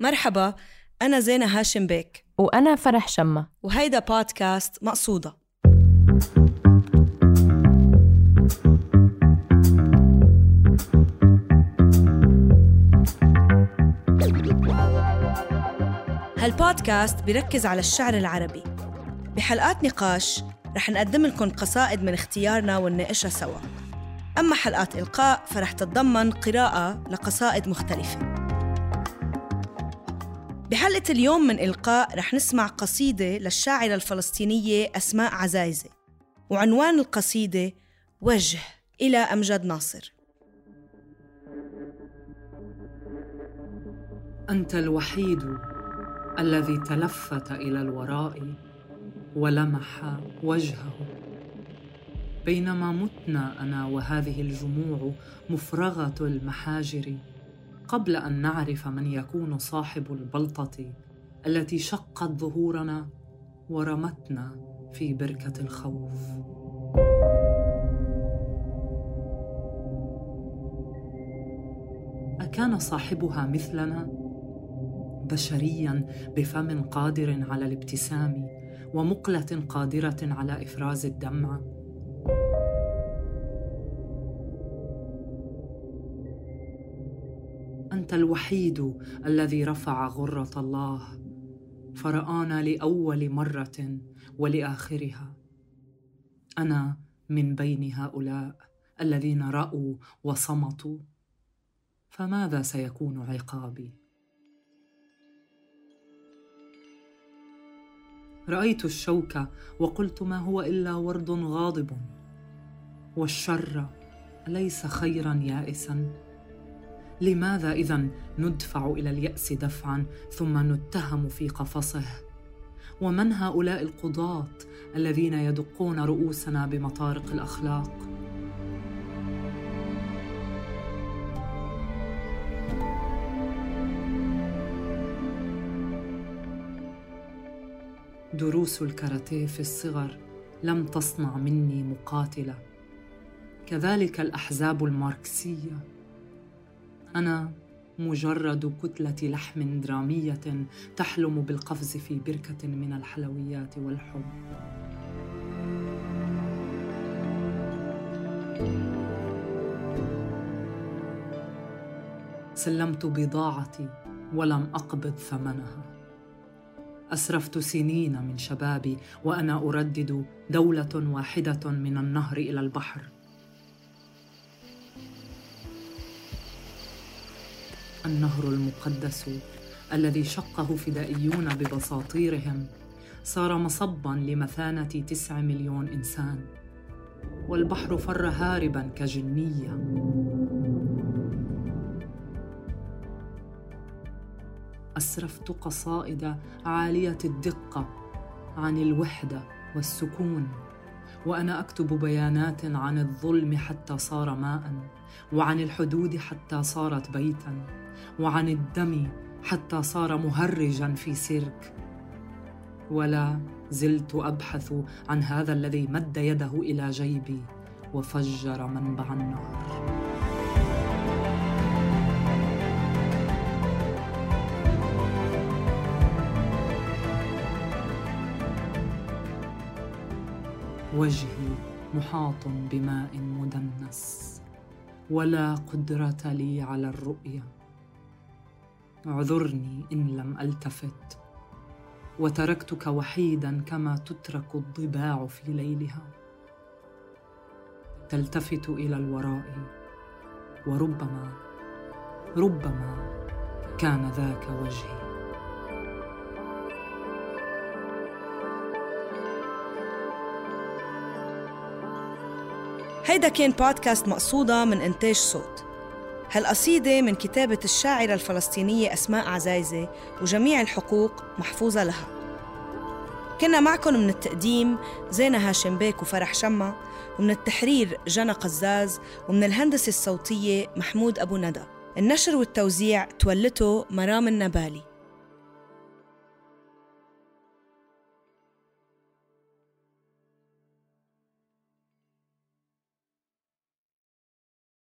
مرحبا أنا زينة هاشم بيك. وأنا فرح شمة. وهيدا بودكاست مقصودة. هالبودكاست بيركز على الشعر العربي. بحلقات نقاش رح نقدم لكم قصائد من اختيارنا ونناقشها سوا. أما حلقات إلقاء فرح تتضمن قراءة لقصائد مختلفة. بحلقة اليوم من إلقاء رح نسمع قصيدة للشاعرة الفلسطينية أسماء عزايزة وعنوان القصيدة وجه إلى أمجد ناصر. أنت الوحيد الذي تلفت إلى الوراء ولمح وجهه. بينما متنا أنا وهذه الجموع مفرغة المحاجر. قبل أن نعرف من يكون صاحب البلطة التي شقت ظهورنا ورمتنا في بركة الخوف. أكان صاحبها مثلنا بشريا بفم قادر على الابتسام ومقلة قادرة على إفراز الدمع أنت الوحيد الذي رفع غرة الله. فرآنا لأول مرة ولآخرها. أنا من بين هؤلاء الذين رأوا وصمتوا. فماذا سيكون عقابي؟ رأيت الشوك وقلت ما هو إلا ورد غاضب. والشر ليس خيرا يائسا. لماذا إذا ندفع إلى اليأس دفعا ثم نتهم في قفصه؟ ومن هؤلاء القضاة الذين يدقون رؤوسنا بمطارق الأخلاق؟ دروس الكاراتيه في الصغر لم تصنع مني مقاتلة. كذلك الأحزاب الماركسية أنا مجرد كتلة لحم درامية تحلم بالقفز في بركة من الحلويات والحب. سلمت بضاعتي ولم أقبض ثمنها. أسرفت سنين من شبابي وأنا أردد دولة واحدة من النهر إلى البحر. النهر المقدس الذي شقه فدائيون ببساطيرهم صار مصبا لمثانة تسع مليون إنسان. والبحر فر هاربا كجنية. أسرفت قصائد عالية الدقة عن الوحدة والسكون. وأنا أكتب بيانات عن الظلم حتى صار ماء وعن الحدود حتى صارت بيتا وعن الدم حتى صار مهرجا في سيرك. ولا زلت أبحث عن هذا الذي مد يده إلى جيبي وفجر منبع النار وجهي محاط بماء مدنس ولا قدرة لي على الرؤية. اعذرني إن لم ألتفت وتركتك وحيدا كما تترك الضباع في ليلها. تلتفت إلى الوراء وربما ربما كان ذاك وجهي. هيدا كان بودكاست مقصودة من إنتاج صوت. هالقصيدة من كتابة الشاعرة الفلسطينية أسماء عزايزة وجميع الحقوق محفوظة لها. كنا معكم من التقديم زينة هاشم بيك وفرح شمة ومن التحرير جنى قزاز ومن الهندسة الصوتية محمود أبو ندى. النشر والتوزيع تولته مرام النبالي.